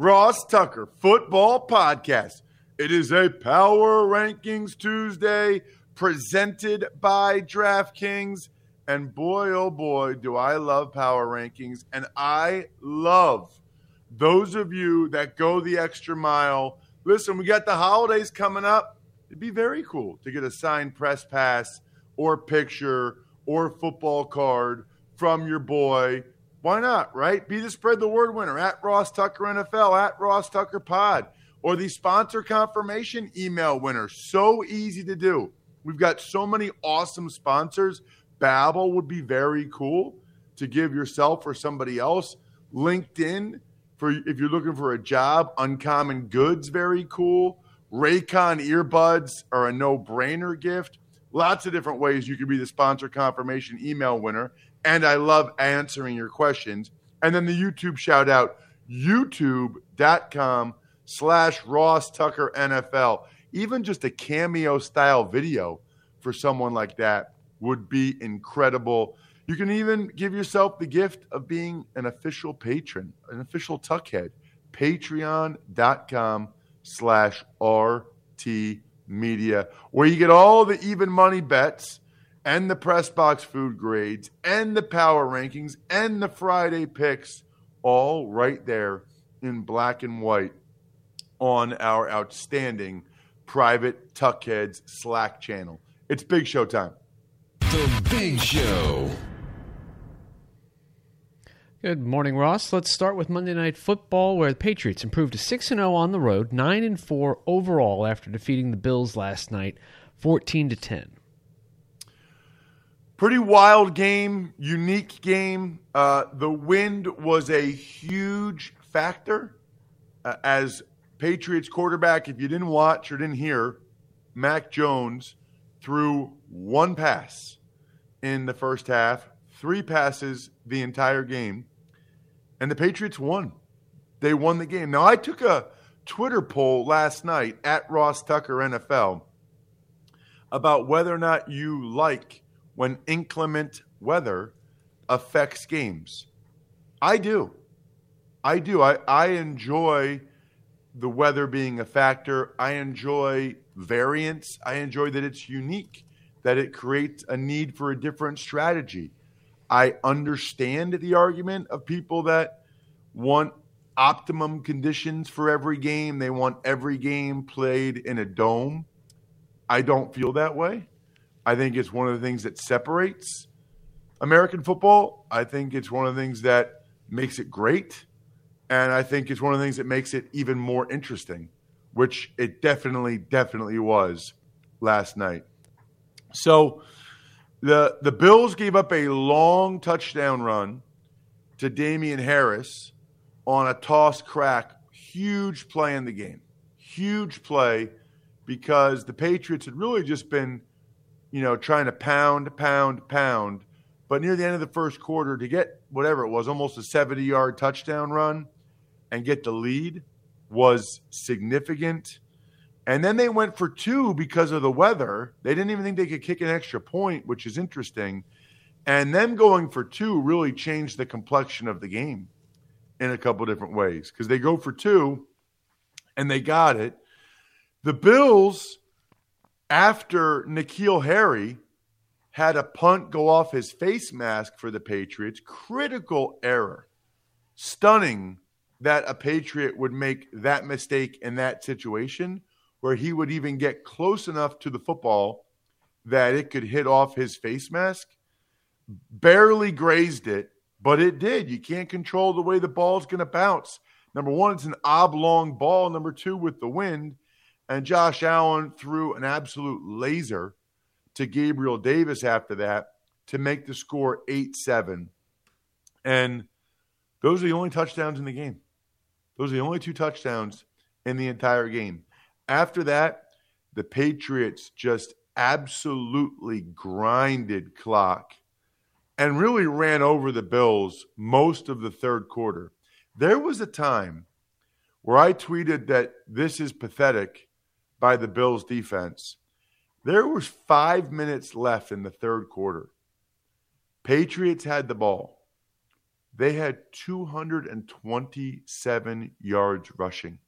Ross Tucker Football Podcast. It is a Power Rankings Tuesday presented by DraftKings. And boy, oh boy, do I love Power Rankings. And I love those of you that go the extra mile. Listen, we got the holidays coming up. It'd be very cool to get a signed press pass or picture or football card from your boy why not, right? Be the spread the word winner at Ross Tucker NFL, at Ross Tucker Pod, or the sponsor confirmation email winner. So easy to do. We've got so many awesome sponsors. Babbel would be very cool to give yourself or somebody else. LinkedIn for if you're looking for a job. Uncommon Goods, very cool. Raycon earbuds are a no-brainer gift. Lots of different ways you could be the sponsor confirmation email winner and I love answering your questions. And then the YouTube shout out, youtube.com slash Ross Tucker NFL. Even just a cameo style video for someone like that would be incredible. You can even give yourself the gift of being an official patron, an official Tuckhead. Patreon.com slash RT Media, where you get all the even money bets and the press box food grades and the power rankings and the Friday picks all right there in black and white on our outstanding private Tuckheads Slack channel. It's Big Show time. The Big Show. Good morning, Ross. Let's start with Monday Night Football, where the Patriots improved to 6 0 on the road, 9 4 overall after defeating the Bills last night, 14 10 pretty wild game, unique game. Uh, the wind was a huge factor uh, as Patriots quarterback. If you didn't watch or didn't hear, Mac Jones threw one pass in the first half, three passes the entire game, and the Patriots won. They won the game. Now, I took a Twitter poll last night at Ross Tucker NFL about whether or not you like when inclement weather affects games. I do. I do. I, I enjoy the weather being a factor. I enjoy variance. I enjoy that it's unique, that it creates a need for a different strategy. I understand the argument of people that want optimum conditions for every game. They want every game played in a dome. I don't feel that way. I think it's one of the things that separates American football. I think it's one of the things that makes it great. And I think it's one of the things that makes it even more interesting, which it definitely, definitely was last night. So the the Bills gave up a long touchdown run to Damien Harris on a toss crack. Huge play in the game. Huge play because the Patriots had really just been you know, trying to pound, pound, pound. But near the end of the first quarter, to get whatever it was, almost a 70 yard touchdown run and get the lead was significant. And then they went for two because of the weather. They didn't even think they could kick an extra point, which is interesting. And them going for two really changed the complexion of the game in a couple different ways because they go for two and they got it. The Bills, after N'Keal Harry had a punt go off his face mask for the Patriots, critical error. Stunning that a Patriot would make that mistake in that situation where he would even get close enough to the football that it could hit off his face mask. Barely grazed it, but it did. You can't control the way the ball's going to bounce. Number one, it's an oblong ball. Number two, with the wind. And Josh Allen threw an absolute laser to Gabriel Davis after that to make the score 8 7. And those are the only touchdowns in the game. Those are the only two touchdowns in the entire game. After that, the Patriots just absolutely grinded clock and really ran over the Bills most of the third quarter. There was a time where I tweeted that this is pathetic by the Bills defense. There was 5 minutes left in the third quarter. Patriots had the ball. They had 227 yards rushing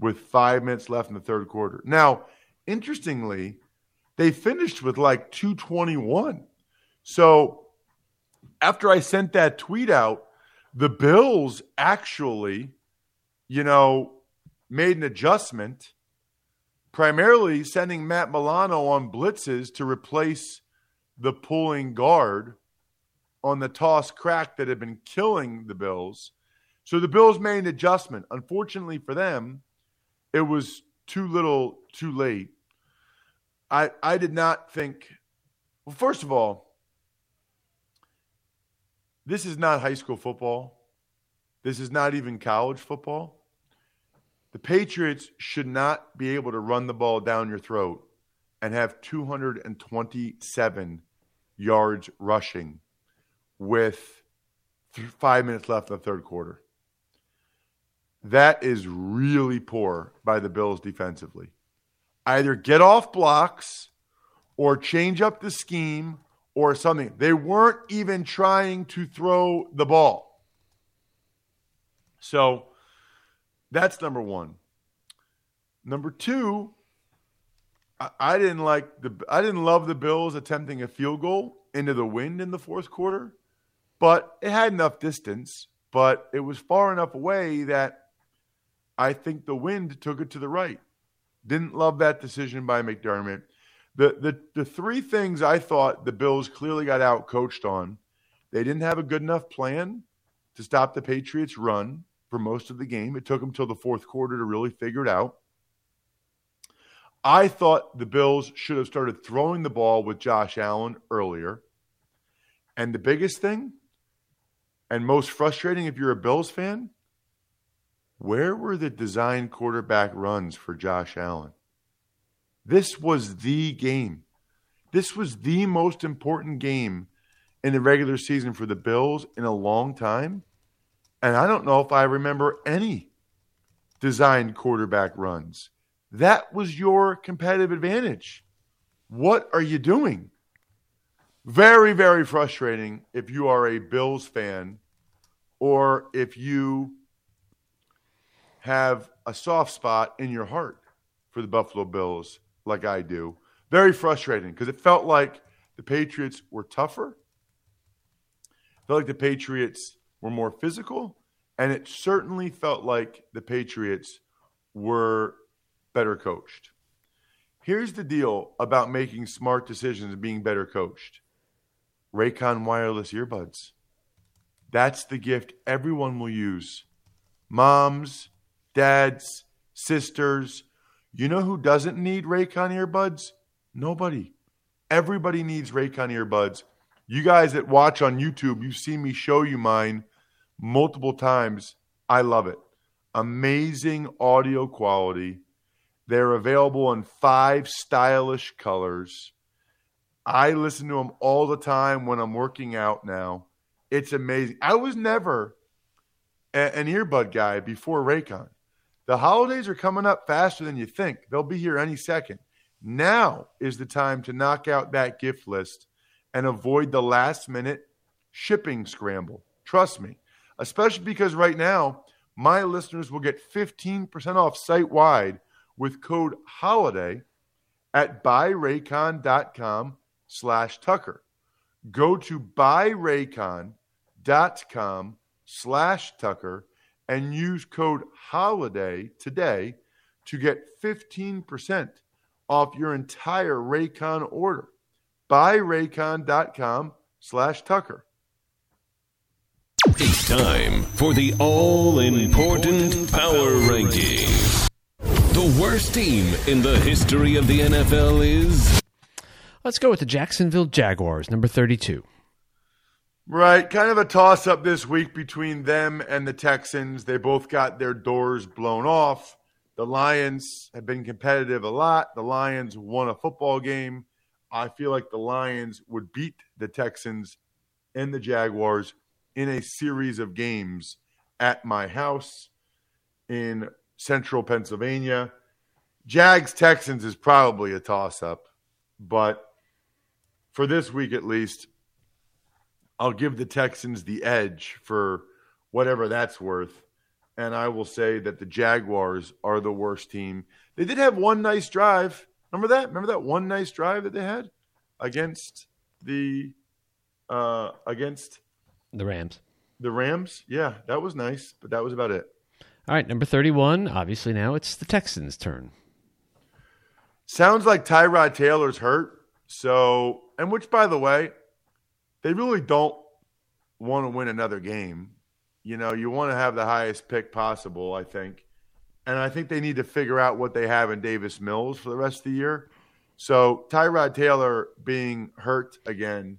with five minutes left in the third quarter. Now, interestingly, they finished with like 221. So after I sent that tweet out, the Bills actually, you know, made an adjustment, primarily sending Matt Milano on blitzes to replace the pulling guard on the toss crack that had been killing the Bills. So the Bills made an adjustment. Unfortunately for them, it was too little, too late. I I did not think well, first of all, this is not high school football. This is not even college football. The Patriots should not be able to run the ball down your throat and have 227 yards rushing with th- five minutes left in the third quarter. That is really poor by the Bills defensively. Either get off blocks or change up the scheme or something. They weren't even trying to throw the ball. So that's number one. Number two, I, I didn't like the I didn't love the Bills attempting a field goal into the wind in the fourth quarter but it had enough distance, but it was far enough away that I think the wind took it to the right. Didn't love that decision by McDermott. The, the, the three things I thought the Bills clearly got out coached on they didn't have a good enough plan to stop the Patriots' run for most of the game. It took them till the fourth quarter to really figure it out. I thought the Bills should have started throwing the ball with Josh Allen earlier. And the biggest thing, and most frustrating if you're a Bills fan, where were the design quarterback runs for Josh Allen? This was the game. This was the most important game in the regular season for the Bills in a long time. And I don't know if I remember any designed quarterback runs. That was your competitive advantage. What are you doing? Very, very frustrating if you are a Bills fan or if you have a soft spot in your heart for the Buffalo Bills, like I do. Very frustrating because it felt like the Patriots were tougher. It felt like the Patriots were more physical, and it certainly felt like the Patriots were better coached. Here's the deal about making smart decisions and being better coached Raycon wireless earbuds. That's the gift everyone will use. Moms, dads, sisters. You know who doesn't need Raycon earbuds? Nobody. Everybody needs Raycon earbuds. You guys that watch on YouTube, you've seen me show you mine multiple times. I love it. Amazing audio quality. They're available in five stylish colors. I listen to them all the time when I'm working out now. It's amazing. I was never a, an earbud guy before Raycon. The holidays are coming up faster than you think. They'll be here any second. Now is the time to knock out that gift list and avoid the last minute shipping scramble. Trust me, especially because right now, my listeners will get 15% off site wide with code HOLIDAY at buyraycon.com slash Tucker. Go to buyraycon.com slash Tucker and use code HOLIDAY today to get 15% off your entire Raycon order. Buyraycon.com slash Tucker. It's time for the all important power ranking. The worst team in the history of the NFL is. Let's go with the Jacksonville Jaguars, number 32. Right. Kind of a toss up this week between them and the Texans. They both got their doors blown off. The Lions have been competitive a lot. The Lions won a football game. I feel like the Lions would beat the Texans and the Jaguars in a series of games at my house in central Pennsylvania. Jags Texans is probably a toss up, but for this week at least, I'll give the Texans the edge for whatever that's worth. And I will say that the Jaguars are the worst team. They did have one nice drive. Remember that? Remember that one nice drive that they had against the uh against The Rams. the Rams? Yeah, that was nice, but that was about it. All right, number 31. Obviously, now it's the Texans' turn. Sounds like Tyrod Taylor's hurt. So, and which, by the way, they really don't want to win another game. You know, you want to have the highest pick possible, I think. And I think they need to figure out what they have in Davis Mills for the rest of the year. So, Tyrod Taylor being hurt again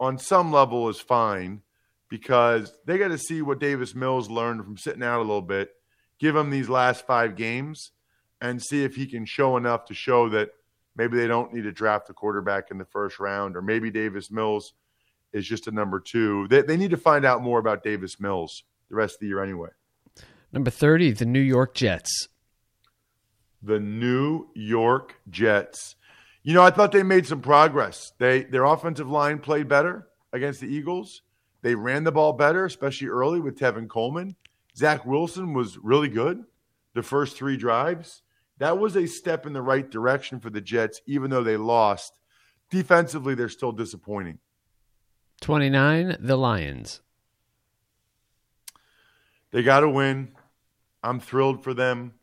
on some level is fine because they got to see what Davis Mills learned from sitting out a little bit, give him these last five games, and see if he can show enough to show that maybe they don't need to draft a quarterback in the first round, or maybe Davis Mills is just a number two. They, they need to find out more about Davis Mills the rest of the year anyway. Number 30, the New York Jets. the New York Jets. You know, I thought they made some progress. They their offensive line played better against the Eagles. They ran the ball better, especially early with Tevin Coleman. Zach Wilson was really good the first three drives. That was a step in the right direction for the Jets, even though they lost. Defensively, they're still disappointing. 29, the Lions. They got to win. I'm thrilled for them.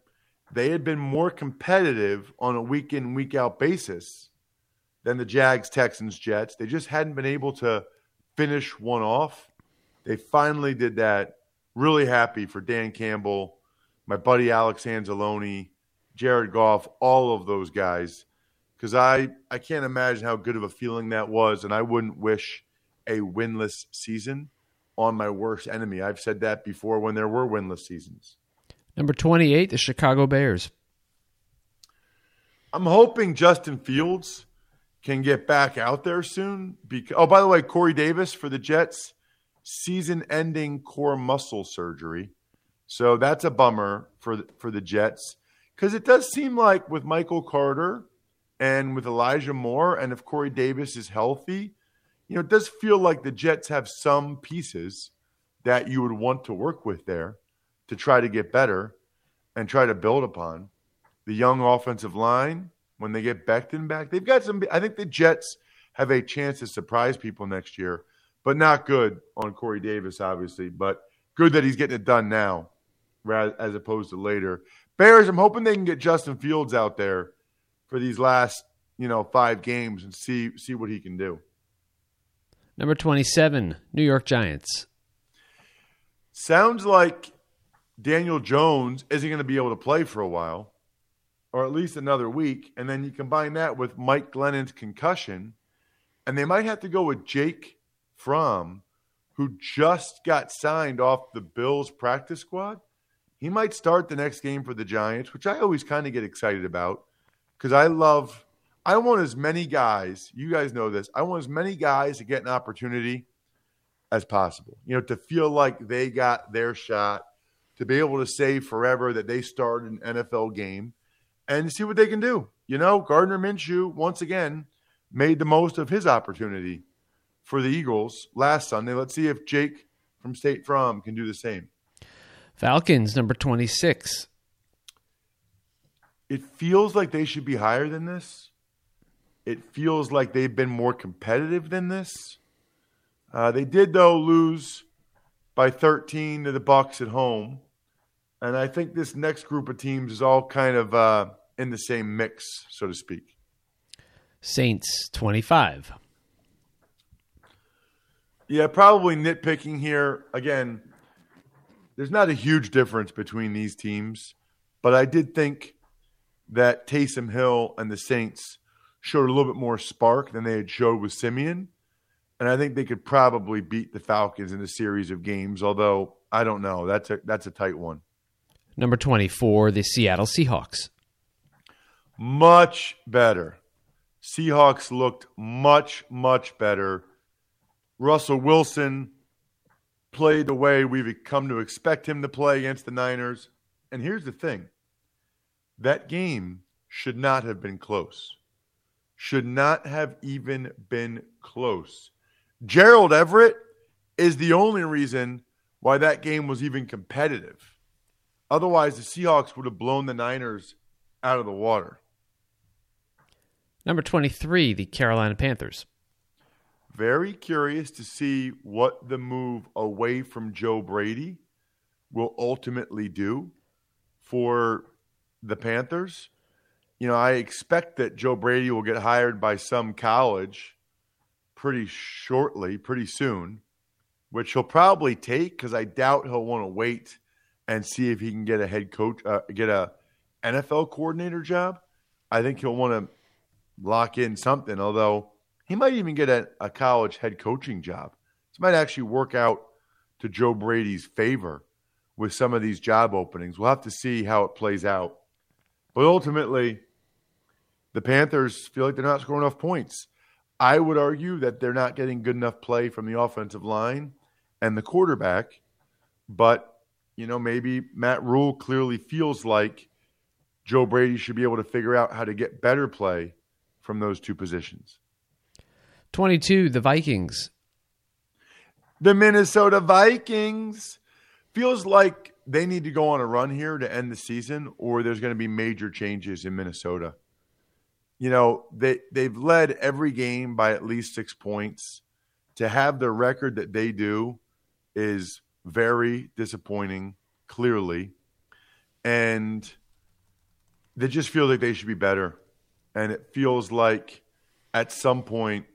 They had been more competitive on a week in, week out basis than the Jags, Texans, Jets. They just hadn't been able to finish one off. They finally did that. Really happy for Dan Campbell, my buddy Alex Anzalone, Jared Goff, all of those guys. Because I, I can't imagine how good of a feeling that was, and I wouldn't wish a winless season on my worst enemy. I've said that before when there were winless seasons. Number 28, the Chicago Bears. I'm hoping Justin Fields can get back out there soon. Because oh, by the way, Corey Davis for the Jets, season-ending core muscle surgery. So that's a bummer for the, for the Jets because it does seem like with Michael Carter and with Elijah Moore, and if Corey Davis is healthy, you know, it does feel like the Jets have some pieces that you would want to work with there to try to get better and try to build upon. The young offensive line, when they get Becton back, they've got some. I think the Jets have a chance to surprise people next year, but not good on Corey Davis, obviously. But good that he's getting it done now, as opposed to later. Bears, I'm hoping they can get Justin Fields out there for these last, you know, five games and see see what he can do. Number 27, New York Giants. Sounds like Daniel Jones isn't going to be able to play for a while, or at least another week. And then you combine that with Mike Glennon's concussion, and they might have to go with Jake Fromm, who just got signed off the Bills practice squad. He might start the next game for the Giants, which I always kind of get excited about because I love, I want as many guys, you guys know this, I want as many guys to get an opportunity as possible. You know, to feel like they got their shot to be able to say forever that they started an NFL game and see what they can do. You know, Gardner Minshew, once again, made the most of his opportunity for the Eagles last Sunday. Let's see if Jake from State Farm can do the same. Falcons, number 26. It feels like they should be higher than this. It feels like they've been more competitive than this. Uh, they did, though, lose by 13 to the Bucks at home, and I think this next group of teams is all kind of uh, in the same mix, so to speak. Saints 25. Yeah, probably nitpicking here. Again, there's not a huge difference between these teams, but I did think that Taysom Hill and the Saints showed a little bit more spark than they had showed with Siemian. And I think they could probably beat the Falcons in a series of games, although I don't know. That's a that's a tight one. Number 24, the Seattle Seahawks. Much better. Seahawks looked much, much better. Russell Wilson played the way we've come to expect him to play against the Niners. And here's the thing that game should not have been close. Should not have even been close. Gerald Everett is the only reason why that game was even competitive. Otherwise, the Seahawks would have blown the Niners out of the water. Number 23, the Carolina Panthers. Very curious to see what the move away from Joe Brady will ultimately do for the Panthers. You know, I expect that Joe Brady will get hired by some college pretty shortly, pretty soon, which he'll probably take because I doubt he'll want to wait and see if he can get a head coach, uh, get a NFL coordinator job. I think he'll want to lock in something, although he might even get a, a college head coaching job. This might actually work out to Joe Brady's favor with some of these job openings. We'll have to see how it plays out. But ultimately, the Panthers feel like they're not scoring enough points. I would argue that they're not getting good enough play from the offensive line and the quarterback. But, you know, maybe Matt Rhule clearly feels like Joe Brady should be able to figure out how to get better play from those two positions. 22, the Vikings. The Minnesota Vikings feels like they need to go on a run here to end the season, or there's going to be major changes in Minnesota. You know, they they've led every game by at least six points. To have the record that they do is very disappointing, clearly. And they just feel like they should be better. And it feels like at some point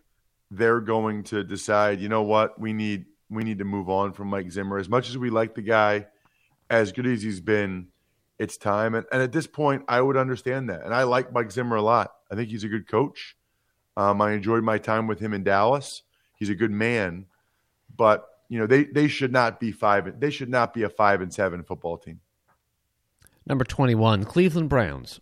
they're going to decide, you know what, we need we need to move on from Mike Zimmer. As much as we like the guy, as good as he's been, it's time. And, and at this point, I would understand that. And I like Mike Zimmer a lot. I think he's a good coach. Um, I enjoyed my time with him in Dallas. He's a good man, but you know they they should not be five. They should not be a five and seven football team. Number twenty-one, Cleveland Browns.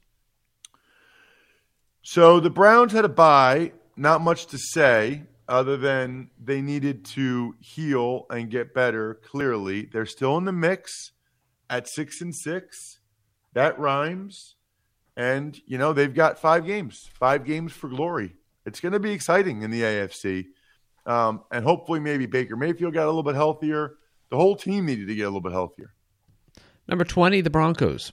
So the Browns had a bye. Not much to say other than they needed to heal and get better. Clearly, they're still in the mix at six and six. That rhymes. And, you know, they've got five games, five games for glory. It's going to be exciting in the AFC. Um, and hopefully, maybe Baker Mayfield got a little bit healthier. The whole team needed to get a little bit healthier. Number 20, the Broncos.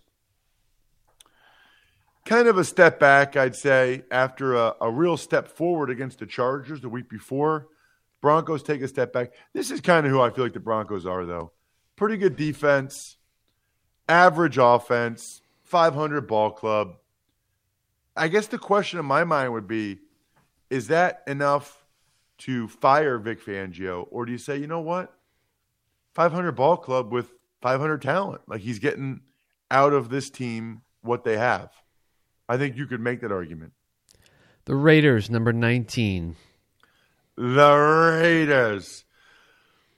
Kind of a step back, I'd say, after a, a real step forward against the Chargers the week before. Broncos take a step back. This is kind of who I feel like the Broncos are, though. Pretty good defense, average offense, 500 ball club. I guess the question in my mind would be is that enough to fire Vic Fangio? Or do you say, you know what? 500 ball club with 500 talent. Like he's getting out of this team what they have. I think you could make that argument. The Raiders, number 19. The Raiders.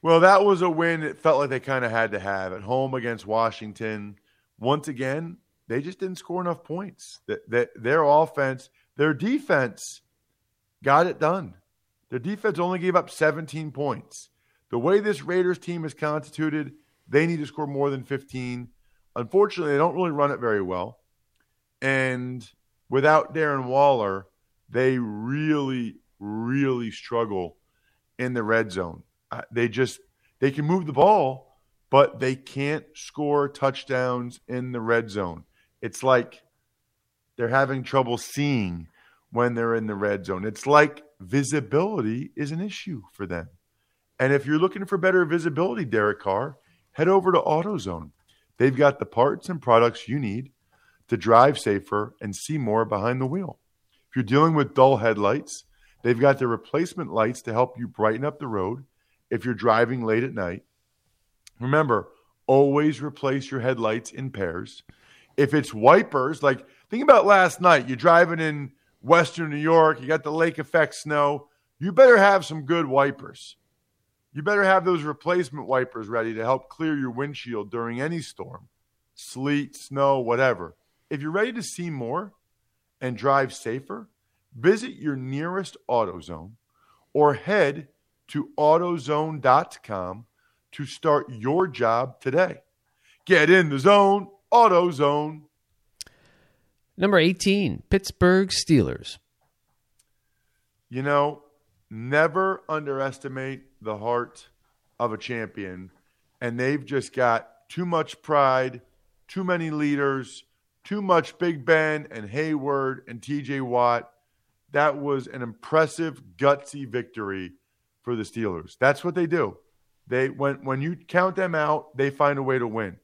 Well, that was a win it felt like they kind of had to have at home against Washington. Once again, they just didn't score enough points. That, that their offense, their defense got it done. Their defense only gave up 17 points. The way this Raiders team is constituted, They need to score more than 15. Unfortunately, they don't really run it very well. And without Darren Waller, they really, really struggle in the red zone. Uh, they just they can move the ball, but they can't score touchdowns in the red zone. It's like they're having trouble seeing when they're in the red zone. It's like visibility is an issue for them. And if you're looking for better visibility, Derek Carr, head over to AutoZone. They've got the parts and products you need to drive safer and see more behind the wheel. If you're dealing with dull headlights, they've got the replacement lights to help you brighten up the road if you're driving late at night. Remember, always replace your headlights in pairs. If it's wipers, like think about last night, you're driving in Western New York, you got the lake effect snow, you better have some good wipers. You better have those replacement wipers ready to help clear your windshield during any storm, sleet, snow, whatever. If you're ready to see more and drive safer, visit your nearest AutoZone or head to AutoZone.com to start your job today. Get in the zone, AutoZone. Number 18, Pittsburgh Steelers. You know, never underestimate the heart of a champion. And they've just got too much pride, too many leaders, too much Big Ben and Heyward and TJ Watt. That was an impressive, gutsy victory for the Steelers. That's what they do. They when when you count them out, they find a way to win.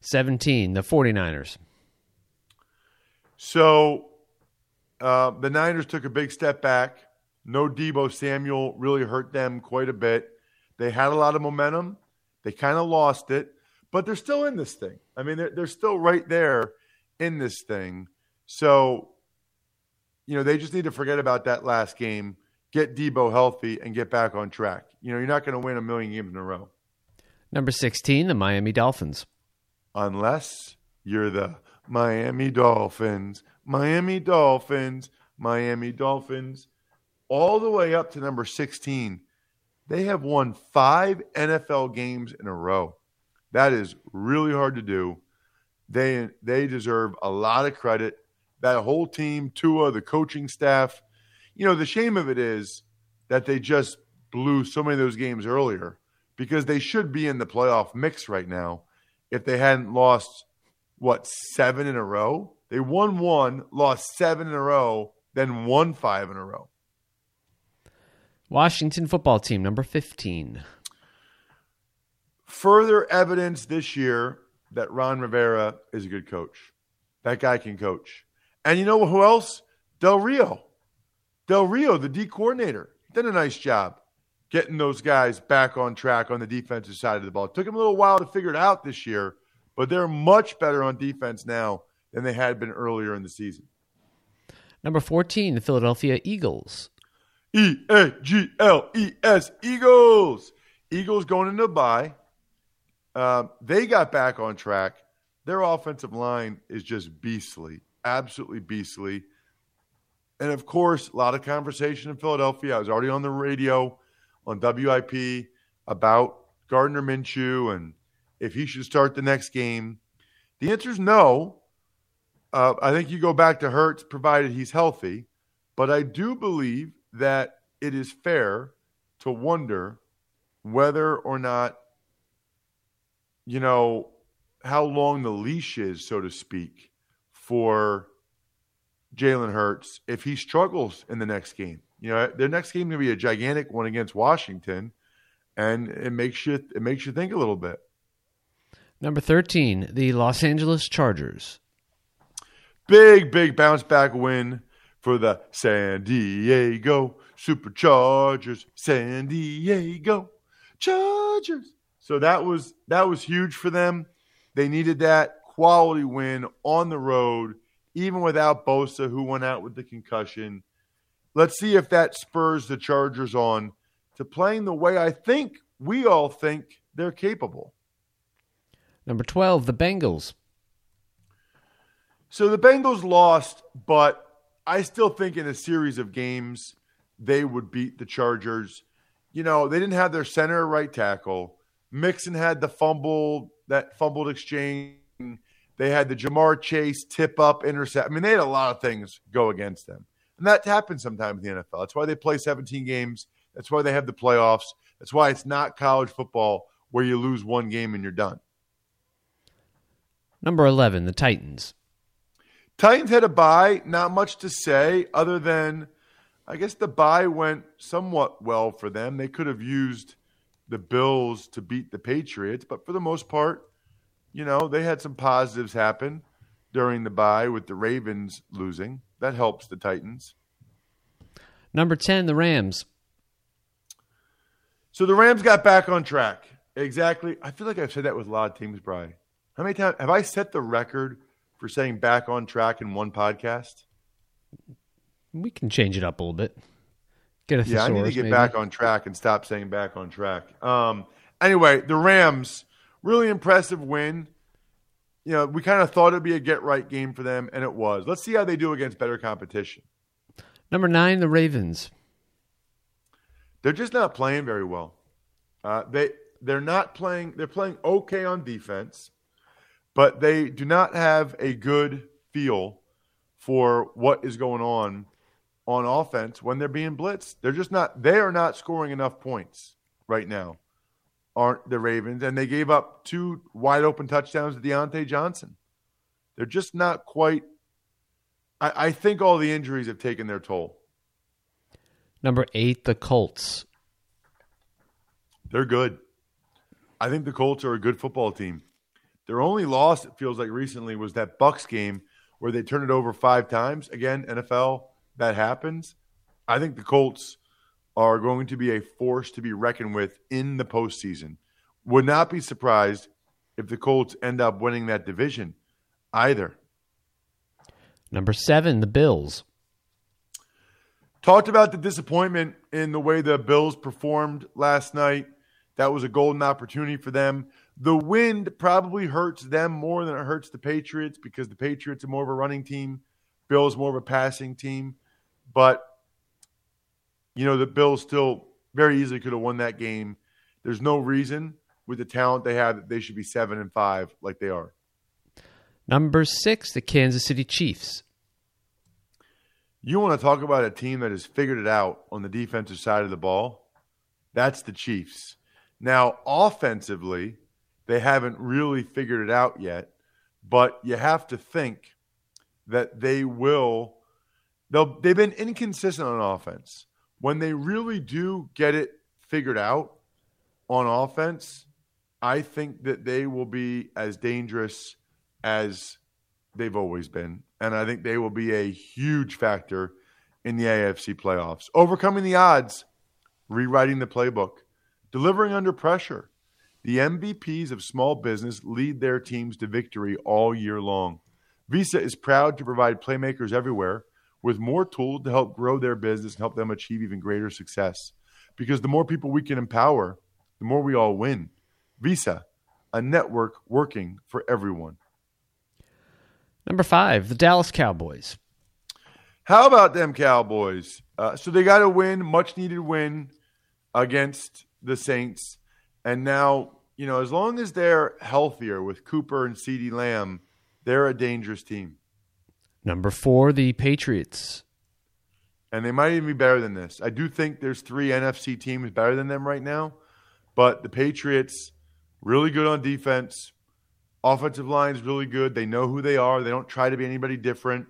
17, the 49ers. So uh, the Niners took a big step back. No Debo Samuel really hurt them quite a bit. They had a lot of momentum. They kind of lost it, but they're still in this thing. I mean, they're, they're still right there in this thing. So, you know, they just need to forget about that last game, get Debo healthy, and get back on track. You know, you're not going to win a million games in a row. Number 16, the Miami Dolphins. Unless you're the Miami Dolphins, Miami Dolphins, Miami Dolphins, all the way up to number 16. They have won five NFL games in a row. That is really hard to do. They they deserve a lot of credit. That whole team, Tua, the coaching staff. You know, the shame of it is that they just blew so many of those games earlier because they should be in the playoff mix right now if they hadn't lost what seven in a row. They won one, lost seven in a row, then won five in a row. Washington football team, number 15. Further evidence this year that Ron Rivera is a good coach. That guy can coach. And you know who else? Del Rio. Del Rio, the D coordinator, did a nice job getting those guys back on track on the defensive side of the ball. It took them a little while to figure it out this year, but they're much better on defense now than they had been earlier in the season. Number 14, the Philadelphia Eagles. E A G L E S, Eagles. Eagles going into bye. Uh, they got back on track. Their offensive line is just beastly, absolutely beastly. And of course, a lot of conversation in Philadelphia. I was already on the radio on WIP about Gardner Minshew and if he should start the next game. The answer is no. Uh, I think you go back to Hurts, provided he's healthy. But I do believe that it is fair to wonder whether or not, you know, how long the leash is, so to speak, for Jalen Hurts if he struggles in the next game. You know, their next game is going to be a gigantic one against Washington, and it makes you it makes you think a little bit. Number 13, the Los Angeles Chargers. Big, big bounce back win for the San Diego Superchargers. San Diego Chargers. So that was that was huge for them. They needed that quality win on the road, even without Bosa, who went out with the concussion. Let's see if that spurs the Chargers on to playing the way I think we all think they're capable. Number 12, the Bengals. So the Bengals lost, but I still think in a series of games they would beat the Chargers. You know, they didn't have their center right tackle. Mixon had the fumble, that fumbled exchange. They had the Ja'Marr Chase tip up intercept. I mean, they had a lot of things go against them. And that happens sometimes in the NFL. That's why they play 17 games. That's why they have the playoffs. That's why it's not college football where you lose one game and you're done. Number 11, the Titans. Titans had a bye. Not much to say other than I guess the bye went somewhat well for them. They could have used the Bills to beat the Patriots, but for the most part, you know, they had some positives happen during the bye with the Ravens losing. That helps the Titans. Number 10, the Rams. So the Rams got back on track. Exactly. I feel like I've said that with a lot of teams, Brian. How many times have I set the record for saying back on track in one podcast? We can change it up a little bit. Get a yeah, I need to get maybe. back on track and stop saying back on track. Um, anyway, the Rams really impressive win. You know, we kind of thought it'd be a get right game for them, and it was. Let's see how they do against better competition. Number 9, the Ravens. They're just not playing very well. Uh, they they're not playing. They're playing okay on defense, but they do not have a good feel for what is going on on offense when they're being blitzed. They're just not. They are not scoring enough points right now. Aren't the Ravens? And they gave up two wide open touchdowns to Diontae Johnson. They're just not quite. I, I think all the injuries have taken their toll. Number 8, the Colts. They're good. I think the Colts are a good football team. Their only loss, it feels like recently, was that Bucks game where they turned it over five times. Again, NFL, that happens. I think the Colts are going to be a force to be reckoned with in the postseason. Would not be surprised if the Colts end up winning that division either. Number 7, the Bills. Talked about the disappointment in the way the Bills performed last night. That was a golden opportunity for them. The wind probably hurts them more than it hurts the Patriots because the Patriots are more of a running team, Bills more of a passing team. But you know, the Bills still very easily could have won that game. There's no reason with the talent they have that they should be 7 and 5 like they are. Number 6, the Kansas City Chiefs. You want to talk about a team that has figured it out on the defensive side of the ball? That's the Chiefs. Now, offensively, they haven't really figured it out yet, but you have to think that they will. They'll, they've been inconsistent on offense. When they really do get it figured out on offense, I think that they will be as dangerous as they've always been. And I think they will be a huge factor in the AFC playoffs. Overcoming the odds, rewriting the playbook, delivering under pressure. The MVPs of small business lead their teams to victory all year long. Visa is proud to provide playmakers everywhere with more tools to help grow their business and help them achieve even greater success. Because the more people we can empower, the more we all win. Visa, a network working for everyone. Number 5, the Dallas Cowboys. How about them Cowboys? Uh, so they got a win, much needed win against the Saints. And now, you know, as long as they're healthier with Cooper and CeeDee Lamb, they're a dangerous team. Number 4, the Patriots. And they might even be better than this. I do think there's three NFC teams better than them right now. But the Patriots, really good on defense. Offensive line is really good. They know who they are. They don't try to be anybody different.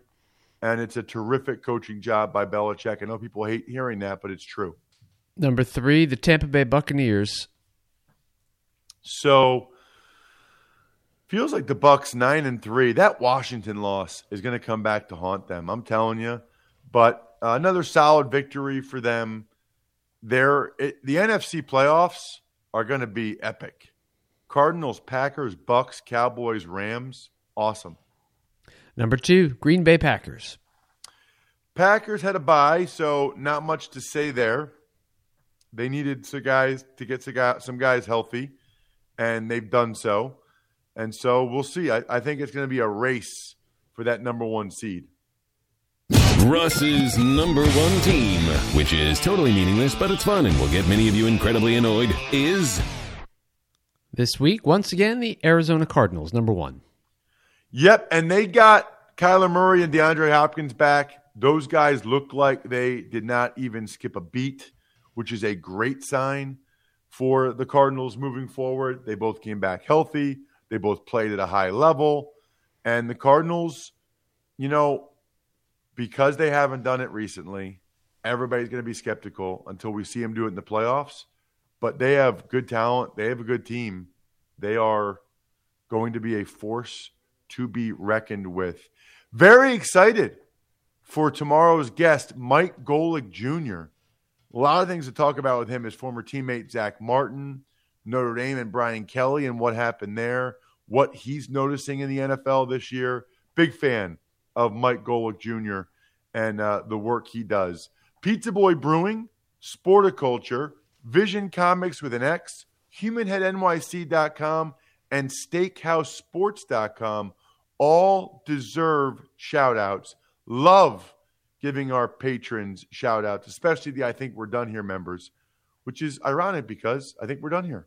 And it's a terrific coaching job by Belichick. I know people hate hearing that, but it's true. Number 3, the Tampa Bay Buccaneers. So feels like the Bucks nine and three. That Washington loss is going to come back to haunt them. I'm telling you. But uh, another solid victory for them. They're, it, the NFC playoffs are going to be epic. Cardinals, Packers, Bucks, Cowboys, Rams. Awesome. Number 2, Green Bay Packers. Packers had a bye, so not much to say there. They needed some guys to get some guys healthy, and they've done so. And so we'll see. I, I think it's going to be a race for that number one seed. Russ's number one team, which is totally meaningless, but it's fun and will get many of you incredibly annoyed, is This week, once again, the Arizona Cardinals, number one. Yep, and they got Kyler Murray and DeAndre Hopkins back. Those guys look like they did not even skip a beat, which is a great sign for the Cardinals moving forward. They both came back healthy. They both played at a high level. And the Cardinals, you know, because they haven't done it recently, everybody's going to be skeptical until we see them do it in the playoffs. But they have good talent. They have a good team. They are going to be a force to be reckoned with. Very excited for tomorrow's guest, Mike Golic Jr. A lot of things to talk about with him, his former teammate Zack Martin, Notre Dame, and Brian Kelly, and what happened there, what he's noticing in the NFL this year. Big fan of Mike Golic Jr. and uh, the work he does. Pizza Boy Brewing, Sporticulture, Vision Comics with an X, HumanHeadNYC.com, and SteakhouseSports.com all deserve shout outs. Love giving our patrons shout outs, especially the I Think We're Done Here members, which is ironic because I think we're done here.